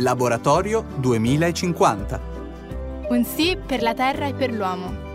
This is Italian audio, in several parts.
Laboratorio 2050. Un sì per la Terra e per l'uomo.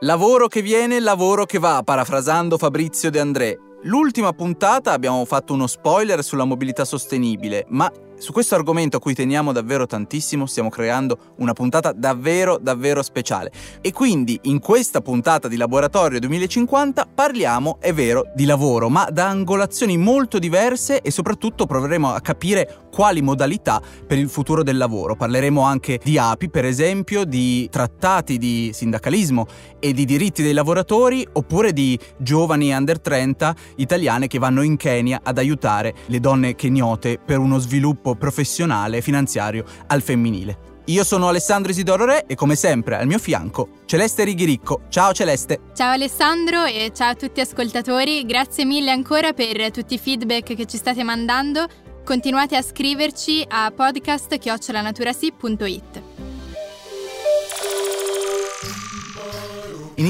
Lavoro che viene, lavoro che va, parafrasando Fabrizio De André. L'ultima puntata abbiamo fatto uno spoiler sulla mobilità sostenibile, ma su questo argomento a cui teniamo davvero tantissimo stiamo creando una puntata davvero davvero speciale e quindi in questa puntata di Laboratorio 2050 parliamo, è vero, di lavoro, ma da angolazioni molto diverse e soprattutto proveremo a capire quali modalità per il futuro del lavoro. Parleremo anche di api, per esempio, di trattati di sindacalismo e di diritti dei lavoratori oppure di giovani under 30 italiane che vanno in Kenya ad aiutare le donne keniote per uno sviluppo professionale e finanziario al femminile. Io sono Alessandro Isidoro Re e come sempre al mio fianco Celeste Righiricco. Ciao Celeste. Ciao Alessandro e ciao a tutti ascoltatori, grazie mille ancora per tutti i feedback che ci state mandando Continuate a scriverci a podcast.it.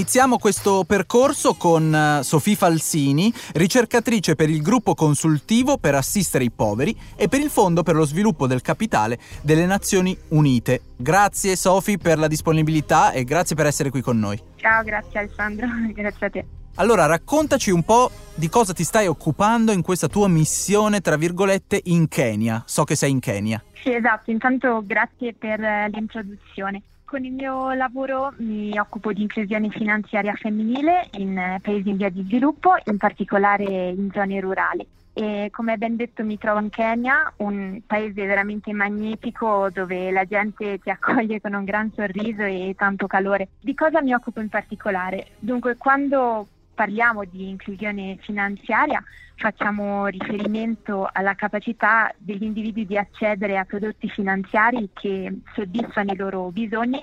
Iniziamo questo percorso con eh, Sofì Falsini, ricercatrice per il gruppo consultivo per assistere i poveri e per il Fondo per lo sviluppo del capitale delle Nazioni Unite. Grazie Sofì per la disponibilità e grazie per essere qui con noi. Ciao, grazie Alessandro, grazie a te. Allora, raccontaci un po' di cosa ti stai occupando in questa tua missione, tra virgolette, in Kenya. So che sei in Kenya. Sì, esatto. Intanto grazie per eh, l'introduzione. Con il mio lavoro mi occupo di inclusione finanziaria femminile in eh, paesi in via di sviluppo, in particolare in zone rurali. E come ben detto mi trovo in Kenya, un paese veramente magnifico dove la gente ti accoglie con un gran sorriso e tanto calore. Di cosa mi occupo in particolare? Dunque, quando parliamo di inclusione finanziaria facciamo riferimento alla capacità degli individui di accedere a prodotti finanziari che soddisfano i loro bisogni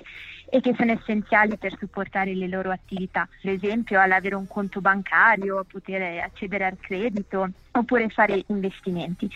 e che sono essenziali per supportare le loro attività, per esempio all'avere un conto bancario, poter accedere al credito oppure fare investimenti.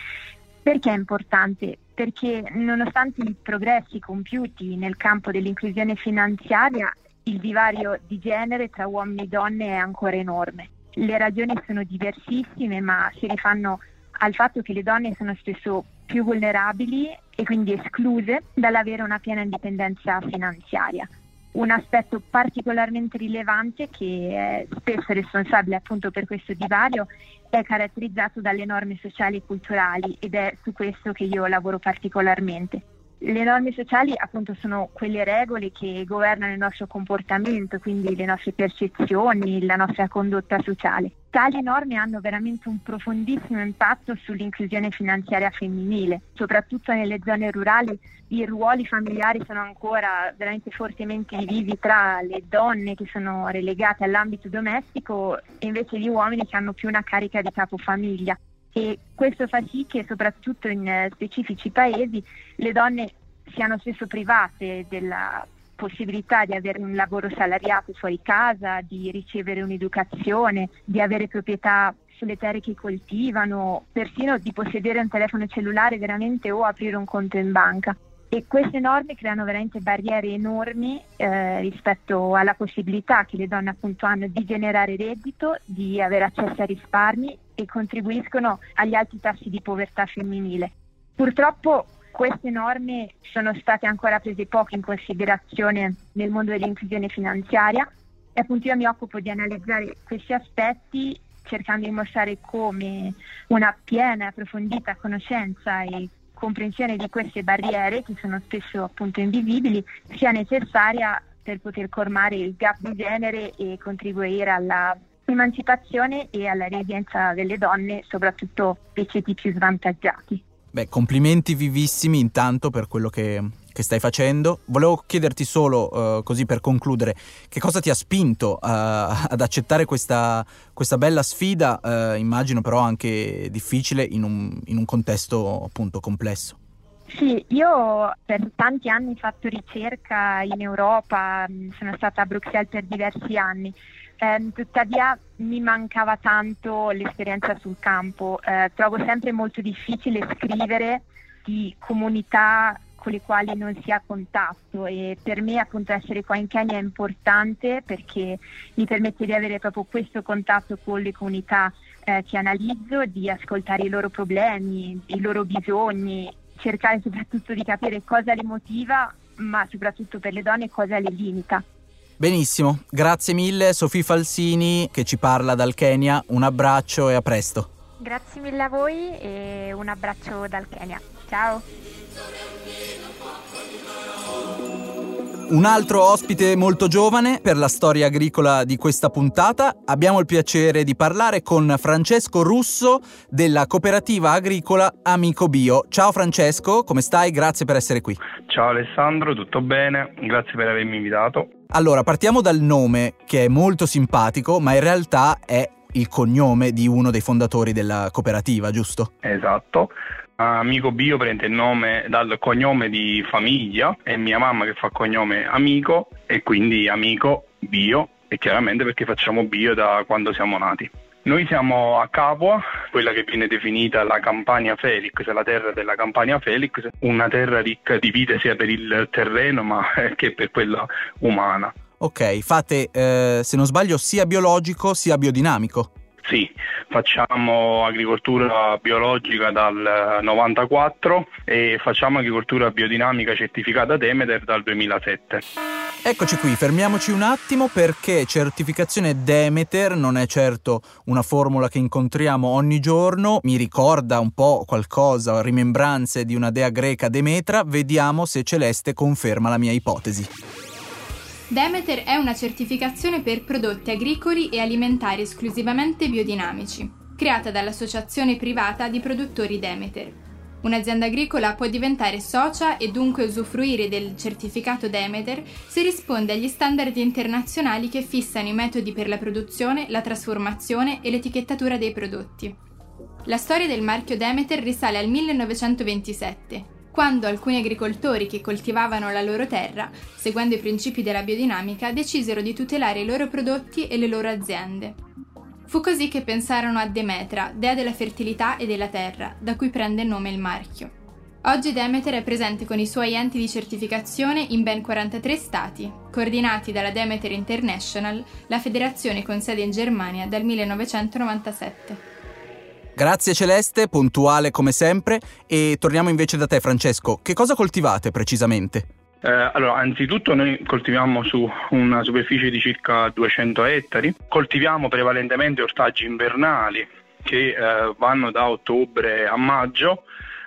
Perché è importante? Perché nonostante i progressi compiuti nel campo dell'inclusione finanziaria, il divario di genere tra uomini e donne è ancora enorme. Le ragioni sono diversissime, ma si rifanno al fatto che le donne sono spesso più vulnerabili e quindi escluse dall'avere una piena indipendenza finanziaria. Un aspetto particolarmente rilevante che è spesso responsabile appunto per questo divario è caratterizzato dalle norme sociali e culturali ed è su questo che io lavoro particolarmente. Le norme sociali appunto sono quelle regole che governano il nostro comportamento, quindi le nostre percezioni, la nostra condotta sociale. Tali norme hanno veramente un profondissimo impatto sull'inclusione finanziaria femminile, soprattutto nelle zone rurali i ruoli familiari sono ancora veramente fortemente divisi tra le donne che sono relegate all'ambito domestico e invece gli uomini che hanno più una carica di capofamiglia e questo fa sì che soprattutto in eh, specifici paesi le donne siano spesso private della possibilità di avere un lavoro salariato fuori casa, di ricevere un'educazione, di avere proprietà sulle terre che coltivano, persino di possedere un telefono cellulare veramente o aprire un conto in banca. E queste norme creano veramente barriere enormi eh, rispetto alla possibilità che le donne appunto hanno di generare reddito, di avere accesso a risparmi e contribuiscono agli alti tassi di povertà femminile. Purtroppo queste norme sono state ancora prese poco in considerazione nel mondo dell'inclusione finanziaria e appunto io mi occupo di analizzare questi aspetti cercando di mostrare come una piena e approfondita conoscenza e comprensione di queste barriere, che sono spesso appunto invisibili, sia necessaria per poter colmare il gap di genere e contribuire alla emancipazione e alla resilienza delle donne, soprattutto dei ceti più svantaggiati. Beh, complimenti vivissimi intanto per quello che, che stai facendo. Volevo chiederti solo, uh, così per concludere, che cosa ti ha spinto uh, ad accettare questa, questa bella sfida, uh, immagino però anche difficile in un, in un contesto appunto complesso. Sì, io per tanti anni ho fatto ricerca in Europa, sono stata a Bruxelles per diversi anni eh, tuttavia mi mancava tanto l'esperienza sul campo. Eh, trovo sempre molto difficile scrivere di comunità con le quali non si ha contatto e per me appunto essere qua in Kenya è importante perché mi permette di avere proprio questo contatto con le comunità eh, che analizzo, di ascoltare i loro problemi, i loro bisogni, cercare soprattutto di capire cosa le motiva, ma soprattutto per le donne cosa le limita. Benissimo, grazie mille Sofì Falsini che ci parla dal Kenya, un abbraccio e a presto. Grazie mille a voi e un abbraccio dal Kenya. Ciao! Un altro ospite molto giovane per la storia agricola di questa puntata. Abbiamo il piacere di parlare con Francesco Russo della cooperativa agricola Amico Bio. Ciao Francesco, come stai? Grazie per essere qui. Ciao Alessandro, tutto bene? Grazie per avermi invitato. Allora, partiamo dal nome che è molto simpatico, ma in realtà è il cognome di uno dei fondatori della cooperativa, giusto? Esatto. Amico Bio prende il nome dal cognome di famiglia, è mia mamma che fa cognome Amico e quindi Amico Bio e chiaramente perché facciamo bio da quando siamo nati. Noi siamo a Capua, quella che viene definita la Campania Felix, la terra della Campania Felix, una terra ricca di vite sia per il terreno ma che per quella umana. Ok, fate, eh, se non sbaglio, sia biologico sia biodinamico. Sì, facciamo agricoltura biologica dal 94 e facciamo agricoltura biodinamica certificata Demeter dal 2007. Eccoci qui, fermiamoci un attimo perché certificazione Demeter non è certo una formula che incontriamo ogni giorno, mi ricorda un po' qualcosa, rimembranze di una dea greca Demetra, vediamo se Celeste conferma la mia ipotesi. Demeter è una certificazione per prodotti agricoli e alimentari esclusivamente biodinamici, creata dall'Associazione privata di produttori Demeter. Un'azienda agricola può diventare socia e dunque usufruire del certificato Demeter se risponde agli standard internazionali che fissano i metodi per la produzione, la trasformazione e l'etichettatura dei prodotti. La storia del marchio Demeter risale al 1927 quando alcuni agricoltori che coltivavano la loro terra, seguendo i principi della biodinamica, decisero di tutelare i loro prodotti e le loro aziende. Fu così che pensarono a Demetra, dea della fertilità e della terra, da cui prende il nome il marchio. Oggi Demeter è presente con i suoi enti di certificazione in ben 43 stati, coordinati dalla Demeter International, la federazione con sede in Germania dal 1997. Grazie Celeste, puntuale come sempre. E torniamo invece da te Francesco. Che cosa coltivate precisamente? Eh, allora, anzitutto noi coltiviamo su una superficie di circa 200 ettari, coltiviamo prevalentemente ortaggi invernali che eh, vanno da ottobre a maggio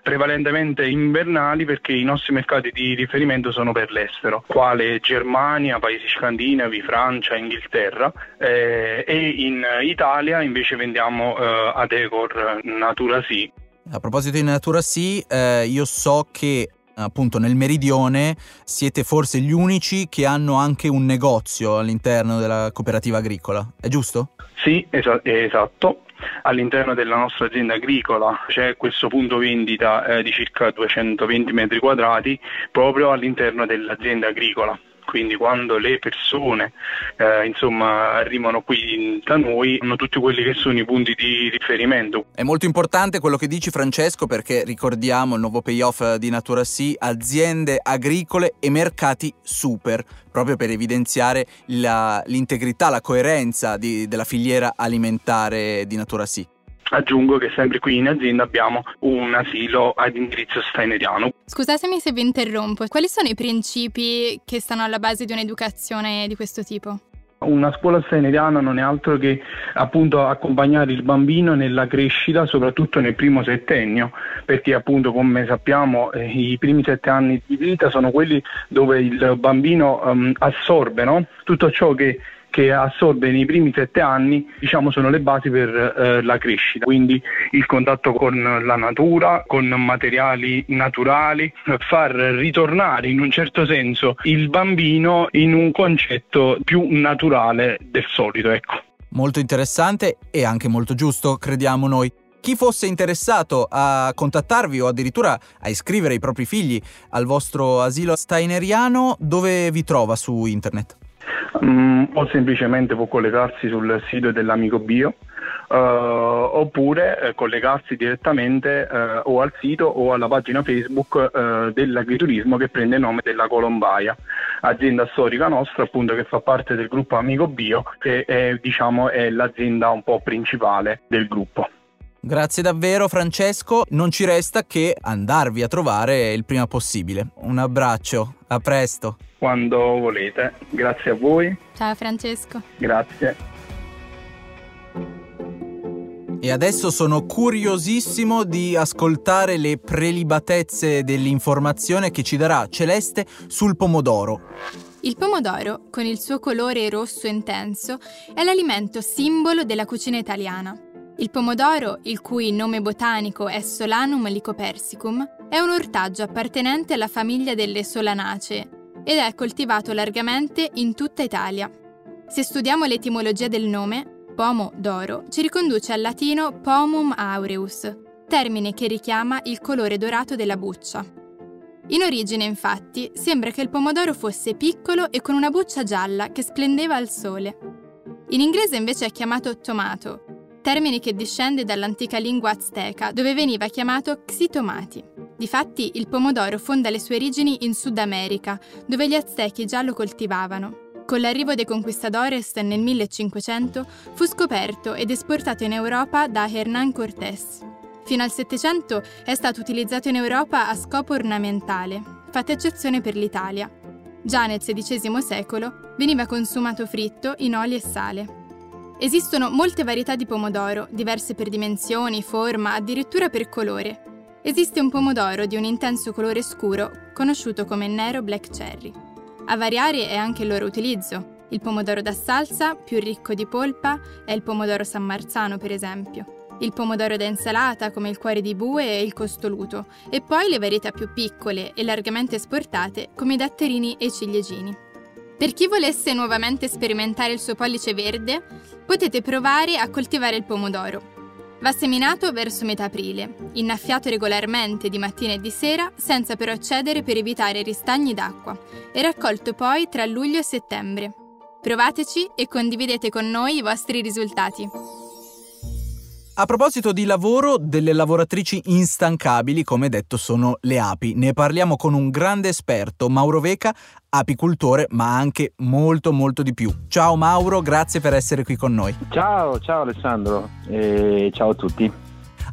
prevalentemente invernali perché i nostri mercati di riferimento sono per l'estero, quale Germania, paesi scandinavi, Francia, Inghilterra eh, e in Italia invece vendiamo eh, ad Ecor Natura Sì. A proposito di Natura Sì, eh, io so che appunto nel meridione siete forse gli unici che hanno anche un negozio all'interno della cooperativa agricola, è giusto? Sì, es- esatto all'interno della nostra azienda agricola. C'è questo punto vendita eh, di circa 220 metri quadrati proprio all'interno dell'azienda agricola quindi quando le persone eh, insomma, arrivano qui da noi hanno tutti quelli che sono i punti di riferimento. È molto importante quello che dici Francesco perché ricordiamo il nuovo payoff di Natura Sì, aziende agricole e mercati super, proprio per evidenziare la, l'integrità, la coerenza di, della filiera alimentare di Natura Sì. Aggiungo che sempre qui in azienda abbiamo un asilo ad indirizzo steineriano. Scusatemi se vi interrompo, quali sono i principi che stanno alla base di un'educazione di questo tipo? Una scuola steineriana non è altro che appunto accompagnare il bambino nella crescita, soprattutto nel primo settennio, perché appunto come sappiamo eh, i primi sette anni di vita sono quelli dove il bambino um, assorbe no? tutto ciò che che assorbe nei primi sette anni diciamo, sono le basi per eh, la crescita, quindi il contatto con la natura, con materiali naturali, far ritornare in un certo senso il bambino in un concetto più naturale del solito. Ecco. Molto interessante e anche molto giusto, crediamo noi. Chi fosse interessato a contattarvi o addirittura a iscrivere i propri figli al vostro asilo steineriano, dove vi trova su internet? Um, o semplicemente può collegarsi sul sito dell'Amico Bio uh, oppure eh, collegarsi direttamente uh, o al sito o alla pagina Facebook uh, dell'agriturismo che prende il nome della Colombaia. azienda storica nostra appunto che fa parte del gruppo Amico Bio e è, diciamo, è l'azienda un po' principale del gruppo. Grazie davvero Francesco, non ci resta che andarvi a trovare il prima possibile. Un abbraccio, a presto. Quando volete, grazie a voi. Ciao Francesco. Grazie. E adesso sono curiosissimo di ascoltare le prelibatezze dell'informazione che ci darà Celeste sul pomodoro. Il pomodoro, con il suo colore rosso intenso, è l'alimento simbolo della cucina italiana. Il pomodoro, il cui nome botanico è Solanum lycopersicum, è un ortaggio appartenente alla famiglia delle solanacee ed è coltivato largamente in tutta Italia. Se studiamo l'etimologia del nome, pomo d'oro ci riconduce al latino pomum aureus, termine che richiama il colore dorato della buccia. In origine, infatti, sembra che il pomodoro fosse piccolo e con una buccia gialla che splendeva al sole. In inglese invece è chiamato tomato, termine che discende dall'antica lingua azteca, dove veniva chiamato xitomati. Difatti, il pomodoro fonda le sue origini in Sud America, dove gli aztechi già lo coltivavano. Con l'arrivo dei conquistadores nel 1500 fu scoperto ed esportato in Europa da Hernán Cortés. Fino al Settecento è stato utilizzato in Europa a scopo ornamentale, fatta eccezione per l'Italia. Già nel XVI secolo veniva consumato fritto in olio e sale. Esistono molte varietà di pomodoro, diverse per dimensioni, forma, addirittura per colore. Esiste un pomodoro di un intenso colore scuro, conosciuto come nero black cherry. A variare è anche il loro utilizzo. Il pomodoro da salsa, più ricco di polpa, è il pomodoro San Marzano, per esempio. Il pomodoro da insalata, come il cuore di bue e il costoluto. E poi le varietà più piccole e largamente esportate, come i datterini e i ciliegini. Per chi volesse nuovamente sperimentare il suo pollice verde, potete provare a coltivare il pomodoro. Va seminato verso metà aprile, innaffiato regolarmente di mattina e di sera, senza però cedere per evitare ristagni d'acqua, e raccolto poi tra luglio e settembre. Provateci e condividete con noi i vostri risultati. A proposito di lavoro, delle lavoratrici instancabili, come detto, sono le api. Ne parliamo con un grande esperto, Mauro Veca, apicultore, ma anche molto molto di più. Ciao Mauro, grazie per essere qui con noi. Ciao, ciao Alessandro e ciao a tutti.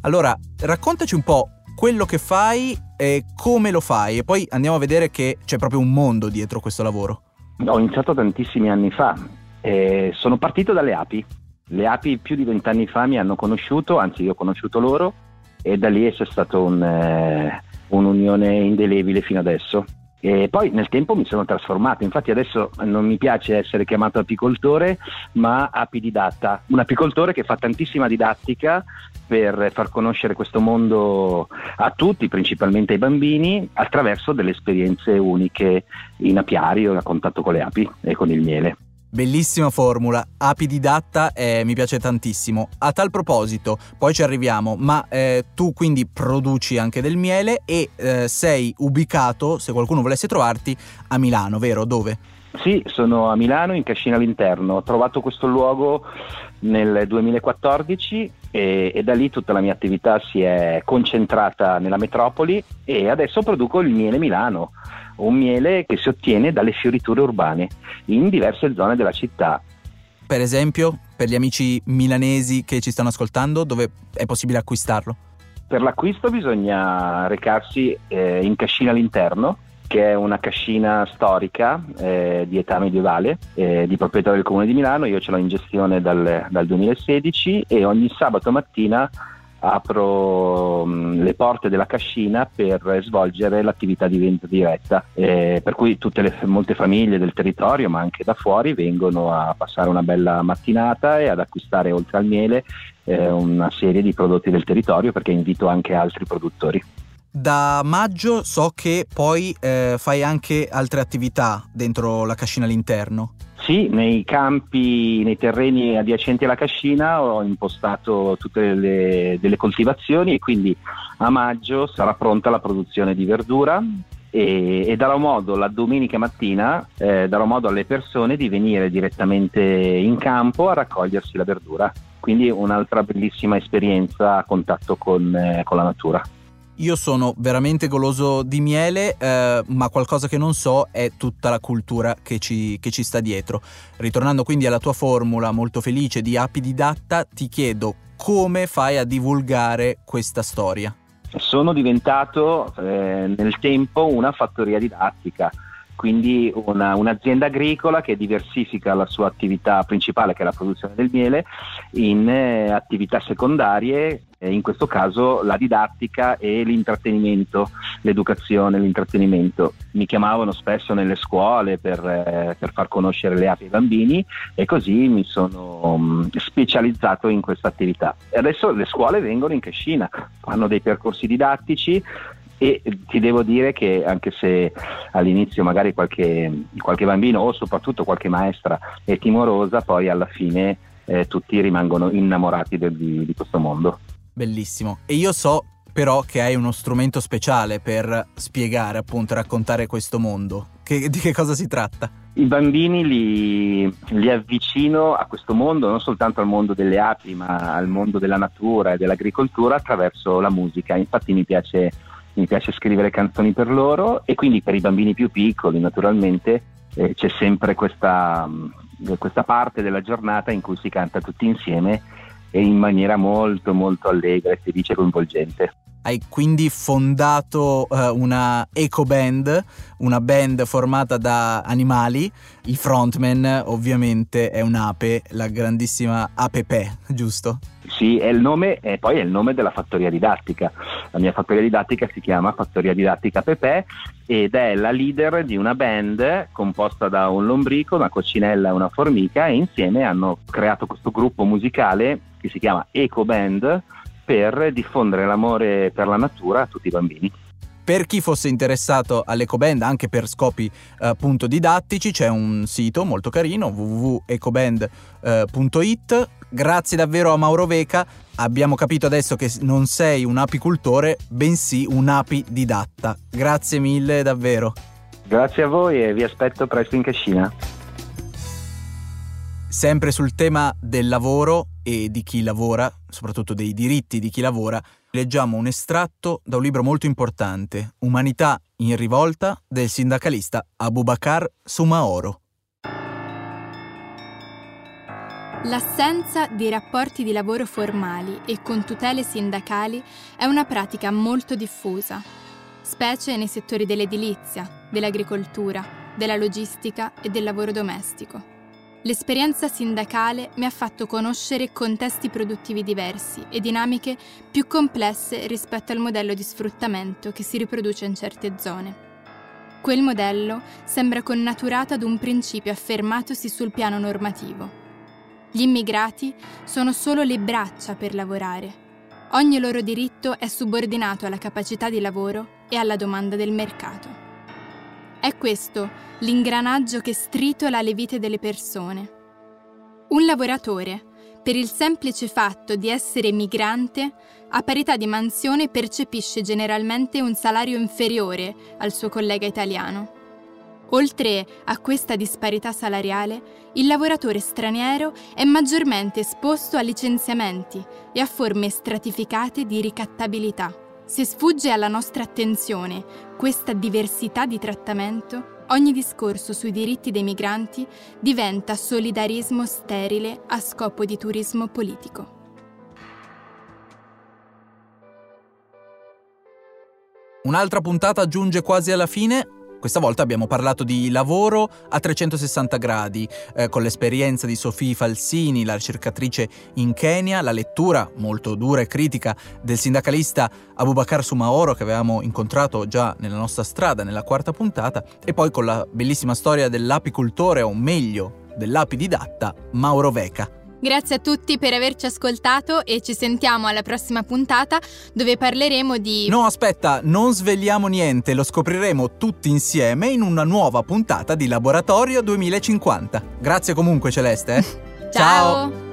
Allora, raccontaci un po' quello che fai e come lo fai e poi andiamo a vedere che c'è proprio un mondo dietro questo lavoro. Ho iniziato tantissimi anni fa, e sono partito dalle api le api più di vent'anni fa mi hanno conosciuto, anzi io ho conosciuto loro e da lì c'è stata un, eh, un'unione indelebile fino adesso. E poi nel tempo mi sono trasformato, infatti adesso non mi piace essere chiamato apicoltore, ma apididatta, un apicoltore che fa tantissima didattica per far conoscere questo mondo a tutti, principalmente ai bambini, attraverso delle esperienze uniche in apiario, a contatto con le api e con il miele. Bellissima formula, apididatta eh, mi piace tantissimo. A tal proposito, poi ci arriviamo, ma eh, tu quindi produci anche del miele e eh, sei ubicato, se qualcuno volesse trovarti, a Milano, vero? Dove? Sì, sono a Milano in Cascina all'interno. Ho trovato questo luogo nel 2014 e, e, da lì tutta la mia attività si è concentrata nella metropoli e adesso produco il miele Milano un miele che si ottiene dalle fioriture urbane in diverse zone della città. Per esempio, per gli amici milanesi che ci stanno ascoltando, dove è possibile acquistarlo? Per l'acquisto bisogna recarsi eh, in Cascina all'interno, che è una cascina storica eh, di età medievale, eh, di proprietà del Comune di Milano. Io ce l'ho in gestione dal, dal 2016 e ogni sabato mattina apro mh, le porte della cascina per svolgere l'attività di vendita diretta, eh, per cui tutte le, molte famiglie del territorio, ma anche da fuori, vengono a passare una bella mattinata e ad acquistare oltre al miele eh, una serie di prodotti del territorio perché invito anche altri produttori. Da maggio so che poi eh, fai anche altre attività dentro la cascina all'interno. Sì, nei campi, nei terreni adiacenti alla cascina ho impostato tutte le delle coltivazioni e quindi a maggio sarà pronta la produzione di verdura e, e darò modo la domenica mattina eh, darò modo alle persone di venire direttamente in campo a raccogliersi la verdura. Quindi un'altra bellissima esperienza a contatto con, eh, con la natura. Io sono veramente goloso di miele, eh, ma qualcosa che non so è tutta la cultura che ci, che ci sta dietro. Ritornando quindi alla tua formula molto felice di api didatta, ti chiedo come fai a divulgare questa storia? Sono diventato eh, nel tempo una fattoria didattica quindi una, un'azienda agricola che diversifica la sua attività principale, che è la produzione del miele, in eh, attività secondarie, in questo caso la didattica e l'intrattenimento, l'educazione, l'intrattenimento. Mi chiamavano spesso nelle scuole per, eh, per far conoscere le api ai bambini e così mi sono um, specializzato in questa attività. E adesso le scuole vengono in cascina, fanno dei percorsi didattici e ti devo dire che anche se all'inizio magari qualche, qualche bambino o soprattutto qualche maestra è timorosa, poi alla fine eh, tutti rimangono innamorati di, di questo mondo. Bellissimo. E io so però che hai uno strumento speciale per spiegare, appunto, raccontare questo mondo. Che, di che cosa si tratta? I bambini li, li, avvicino a questo mondo, non soltanto al mondo delle api, ma al mondo della natura e dell'agricoltura attraverso la musica. Infatti mi piace mi piace scrivere canzoni per loro e quindi per i bambini più piccoli naturalmente eh, c'è sempre questa, mm, questa parte della giornata in cui si canta tutti insieme e in maniera molto molto allegra e felice e coinvolgente. Hai quindi fondato uh, una eco band, una band formata da animali. Il frontman ovviamente è un'ape, la grandissima Ape Pe, giusto? Sì, è il nome e poi è il nome della fattoria didattica. La mia fattoria didattica si chiama Fattoria Didattica Pepe ed è la leader di una band composta da un lombrico, una coccinella e una formica e insieme hanno creato questo gruppo musicale che si chiama Eco Band per diffondere l'amore per la natura a tutti i bambini. Per chi fosse interessato all'EcoBand anche per scopi eh, appunto didattici c'è un sito molto carino www.ecoband.it. Grazie davvero a Mauro Veca, abbiamo capito adesso che non sei un apicultore, bensì un api didatta. Grazie mille davvero. Grazie a voi e vi aspetto presto in cascina. Sempre sul tema del lavoro e di chi lavora, soprattutto dei diritti di chi lavora, leggiamo un estratto da un libro molto importante, Umanità in rivolta, del sindacalista Abubakar Sumaoro. L'assenza di rapporti di lavoro formali e con tutele sindacali è una pratica molto diffusa, specie nei settori dell'edilizia, dell'agricoltura, della logistica e del lavoro domestico. L'esperienza sindacale mi ha fatto conoscere contesti produttivi diversi e dinamiche più complesse rispetto al modello di sfruttamento che si riproduce in certe zone. Quel modello sembra connaturato ad un principio affermatosi sul piano normativo. Gli immigrati sono solo le braccia per lavorare. Ogni loro diritto è subordinato alla capacità di lavoro e alla domanda del mercato. È questo l'ingranaggio che stritola le vite delle persone. Un lavoratore, per il semplice fatto di essere migrante, a parità di mansione percepisce generalmente un salario inferiore al suo collega italiano. Oltre a questa disparità salariale, il lavoratore straniero è maggiormente esposto a licenziamenti e a forme stratificate di ricattabilità. Se sfugge alla nostra attenzione questa diversità di trattamento, ogni discorso sui diritti dei migranti diventa solidarismo sterile a scopo di turismo politico. Un'altra puntata giunge quasi alla fine questa volta abbiamo parlato di lavoro a 360 gradi, eh, con l'esperienza di Sofì Falsini, la ricercatrice in Kenya, la lettura molto dura e critica del sindacalista Abubakar Sumaoro che avevamo incontrato già nella nostra strada nella quarta puntata, e poi con la bellissima storia dell'apicultore, o meglio dell'apididatta, Mauro Veca. Grazie a tutti per averci ascoltato e ci sentiamo alla prossima puntata dove parleremo di... No, aspetta, non svegliamo niente, lo scopriremo tutti insieme in una nuova puntata di Laboratorio 2050. Grazie comunque Celeste. Eh? Ciao. Ciao.